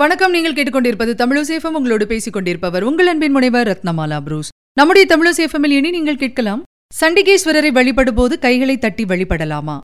வணக்கம் நீங்கள் கேட்டுக்கொண்டிருப்பது தமிழசேஃபம் உங்களோடு பேசிக் கொண்டிருப்பவர் உங்கள் அன்பின் முனைவர் ரத்னமாலா புரூஸ். நம்முடைய தமிழசேஃபமில் இனி நீங்கள் கேட்கலாம் சண்டிகேஸ்வரரை வழிபடும் போது கைகளை தட்டி வழிபடலாமா?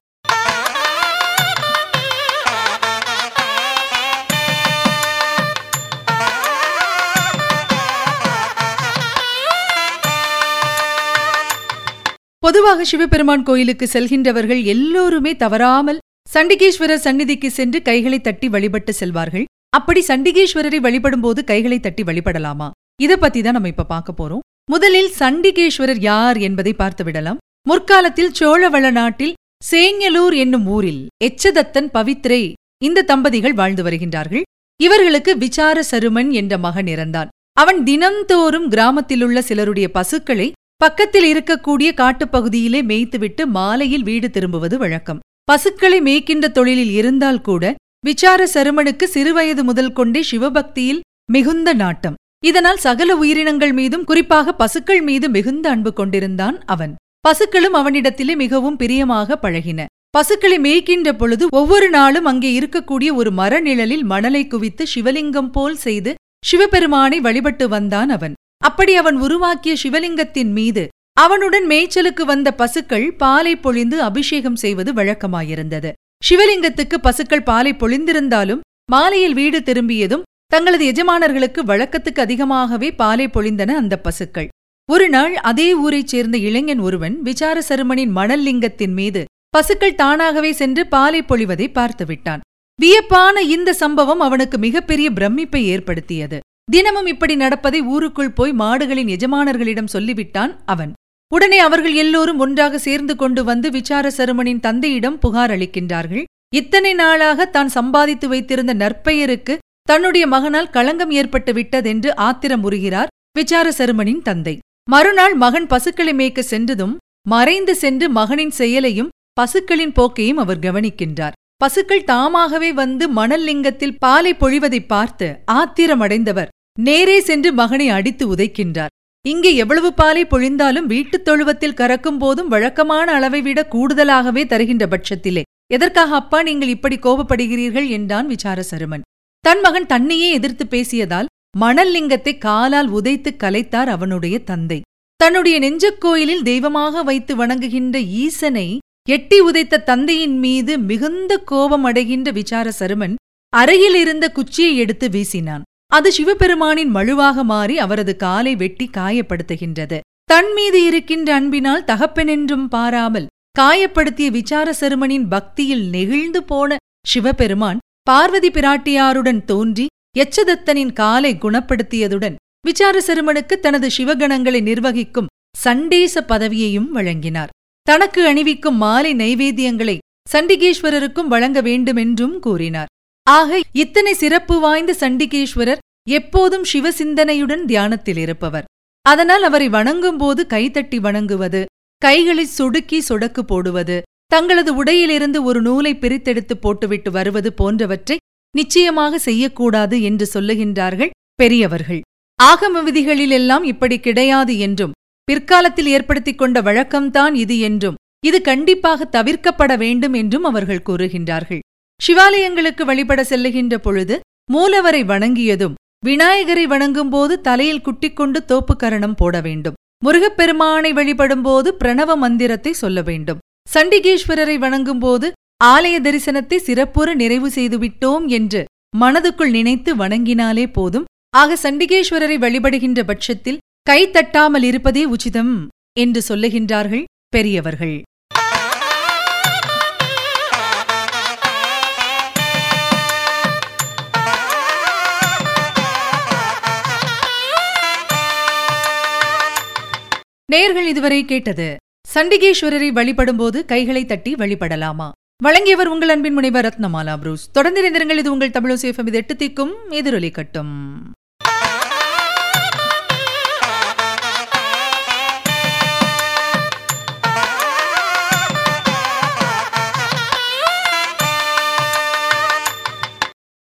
பொதுவாக சிவபெருமான் கோயிலுக்கு செல்கின்றவர்கள் எல்லோருமே தவறாமல் சண்டிகேஸ்வரர் சந்நிதிக்கு சென்று கைகளை தட்டி வழிபட்டு செல்வார்கள். அப்படி சண்டிகேஸ்வரரை வழிபடும் போது கைகளை தட்டி வழிபடலாமா? இதை பத்தி தான் நம்ம இப்ப பார்க்க போறோம். முதலில் சண்டிகேஸ்வரர் யார் என்பதை பார்த்து விடலாம். முற்காலத்தில் சோழவள நாட்டில் சேங்கலூர் என்னும் ஊரில் எச்சதத்தன் பவித்ரே இந்த தம்பதிகள் வாழ்ந்து வருகின்றார்கள். இவர்களுக்கு விசார சருமன் என்ற மகன் இறந்தான். அவன் தினம்தோறும் கிராமத்திலுள்ள சிலருடைய பசுக்களை பக்கத்தில் இருக்கக்கூடிய காட்டுப்பகுதியிலே மேய்த்துவிட்டு மாலையில் வீடு திரும்புவது வழக்கம். பசுக்களை மேய்க்கின்ற தொழிலில் இருந்தால் கூட விசார சருமனுக்கு சிறுவயது முதல் கொண்டே சிவபக்தியில் மிகுந்த நாட்டம். இதனால் சகல உயிரினங்கள் மீதும் குறிப்பாக பசுக்கள் மீது மிகுந்த அன்பு கொண்டிருந்தான் அவன். பசுக்களும் அவனிடத்திலே மிகவும் பிரியமாக பழகின. பசுக்களை மேய்க்கின்ற பொழுது ஒவ்வொரு நாளும் அங்கே இருக்கக்கூடிய ஒரு மரநிழலில் மணலை குவித்து சிவலிங்கம் போல் செய்து சிவபெருமானை வழிபட்டு வந்தான் அவன். அப்படி அவன் உருவாக்கிய சிவலிங்கத்தின் மீது அவனுடன் மேய்ச்சலுக்கு வந்த பசுக்கள் பாலை பொழிந்து அபிஷேகம் செய்வது வழக்கமாயிருந்தது. சிவலிங்கத்துக்கு பசுக்கள் பாலை பொழிந்திருந்தாலும் மாலையில் வீடு திரும்பியதும் தங்களது எஜமானர்களுக்கு வழக்கத்துக்கு அதிகமாகவே பாலை பொழிந்தன அந்த பசுக்கள். ஒரு நாள் அதே ஊரைச் சேர்ந்த இளைஞன் ஒருவன் விசார சருமனின் மணல் லிங்கத்தின் மீது பசுக்கள் தானாகவே சென்று பாலை பொழிவதை பார்த்துவிட்டான் வியப்பான இந்த சம்பவம் அவனுக்கு மிகப்பெரிய பிரமிப்பை ஏற்படுத்தியது. தினமும் இப்படி நடப்பதை ஊருக்குள் போய் மாடுகளின் எஜமானர்களிடம் சொல்லிவிட்டான் அவன். உடனே அவர்கள் எல்லோரும் ஒன்றாக சேர்ந்து கொண்டு வந்து விசார சருமனின் தந்தையிடம் புகார் அளிக்கின்றார்கள். இத்தனை நாளாக தான் சம்பாதித்து வைத்திருந்த நற்பெயருக்கு தன்னுடைய மகனால் களங்கம் ஏற்பட்டு விட்டதென்று ஆத்திரம் உறுகிறார் விசார சருமனின் தந்தை. மறுநாள் மகன் பசுக்களை மேய்க்க சென்றதும் மறைந்து சென்று மகனின் செயலையும் பசுக்களின் போக்கையும் அவர் கவனிக்கின்றார். பசுக்கள் தாமாகவே வந்து மணல் லிங்கத்தில் பாலை பொழிவதைப் பார்த்து ஆத்திரமடைந்தவர் நேரே சென்று மகனை அடித்து உதைக்கின்றார். இங்கே எவ்வளவு பாலை பொழிந்தாலும் வீட்டுத் தொழுவத்தில் கறக்கும் போதும் வழக்கமான அளவை விட கூடுதலாகவே தருகின்ற பட்சத்திலே. எதற்காக அப்பா நீங்கள் இப்படி கோபப்படுகிறீர்கள் என்றான் விசார சருமன் தன் மகன் தன்னையே எதிர்த்து பேசியதால் மணல் லிங்கத்தை காலால் உதைத்து கலைத்தார் அவனுடைய தந்தை. தன்னுடைய நெஞ்சக் கோயிலில் தெய்வமாக வைத்து வணங்குகின்ற ஈசனை எட்டி உதைத்த தந்தையின் மீது மிகுந்த கோபம் அடைகின்ற விசார சருமன் அறையிலிருந்த இருந்த குச்சியை எடுத்து வீசினான். அது சிவபெருமானின் மழுவாக மாறி அவரது காலை வெட்டி காயப்படுத்துகின்றது. தன் மீது இருக்கின்ற அன்பினால் தகப்பெனென்றும் பாராமல் காயப்படுத்திய விசார சருமனின் பக்தியில் நெகிழ்ந்து போன சிவபெருமான் பார்வதி பிராட்டியாருடன் தோன்றி எச்சதத்தனின் காலை குணப்படுத்தியதுடன் விசார சருமனுக்கு தனது சிவகணங்களை நிர்வகிக்கும் சண்டேச பதவியையும் வழங்கினார். தனக்கு அணிவிக்கும் மாலை நைவேத்தியங்களை சண்டிகேஸ்வரருக்கும் வழங்க வேண்டுமென்றும் கூறினார். ஆக இத்தனை சிறப்பு வாய்ந்த சண்டிகேஸ்வரர் எப்போதும் சிவசிந்தனையுடன் தியானத்தில் இருப்பவர் அதனால் அவரை வணங்கும்போது கைதட்டி வணங்குவது கைகளை சொடுக்கி சொடக்கு போடுவது தங்களது உடையிலிருந்து ஒரு நூலை பிரித்தெடுத்து போட்டுவிட்டு வருவது போன்றவற்றை நிச்சயமாக செய்யக்கூடாது என்று சொல்லுகின்றார்கள் பெரியவர்கள். ஆகம விதிகளிலெல்லாம் இப்படி கிடையாது என்றும் பிற்காலத்தில் ஏற்படுத்திக் கொண்ட வழக்கம்தான் இது என்றும் இது கண்டிப்பாக தவிர்க்கப்பட வேண்டும் என்றும் அவர்கள் கூறுகின்றார்கள். சிவாலயங்களுக்கு வழிபட செல்லுகின்ற பொழுது மூலவரை வணங்கியதும் விநாயகரை வணங்கும்போது தலையில் குட்டிக்கொண்டு தோப்புக்கரணம் போட வேண்டும். முருகப்பெருமானை வழிபடும்போது பிரணவ மந்திரத்தை சொல்ல வேண்டும். சண்டிகேஸ்வரரை வணங்கும்போது ஆலய தரிசனத்தை சிறப்புற நிறைவு செய்துவிட்டோம் என்று மனதுக்குள் நினைத்து வணங்கினாலே போதும். ஆக சண்டிகேஸ்வரரை வழிபடுகின்ற பட்சத்தில் கை தட்டாமல் இருப்பதே உச்சிதம் என்று சொல்லுகின்றார்கள் பெரியவர்கள். நேர்கள் இதுவரை கேட்டது சண்டிகேஸ்வரரை வழிபடும்போது கைகளை தட்டி வழிபடலாமா? வழங்கியவர் உங்கள் அன்பின் முனைவர் ரத்னமாலா புரூஸ். தொடர்ந்து இது உங்கள் தமிழோசேஃபம் இது எட்டு திக்கும் எதிரொலி கட்டும்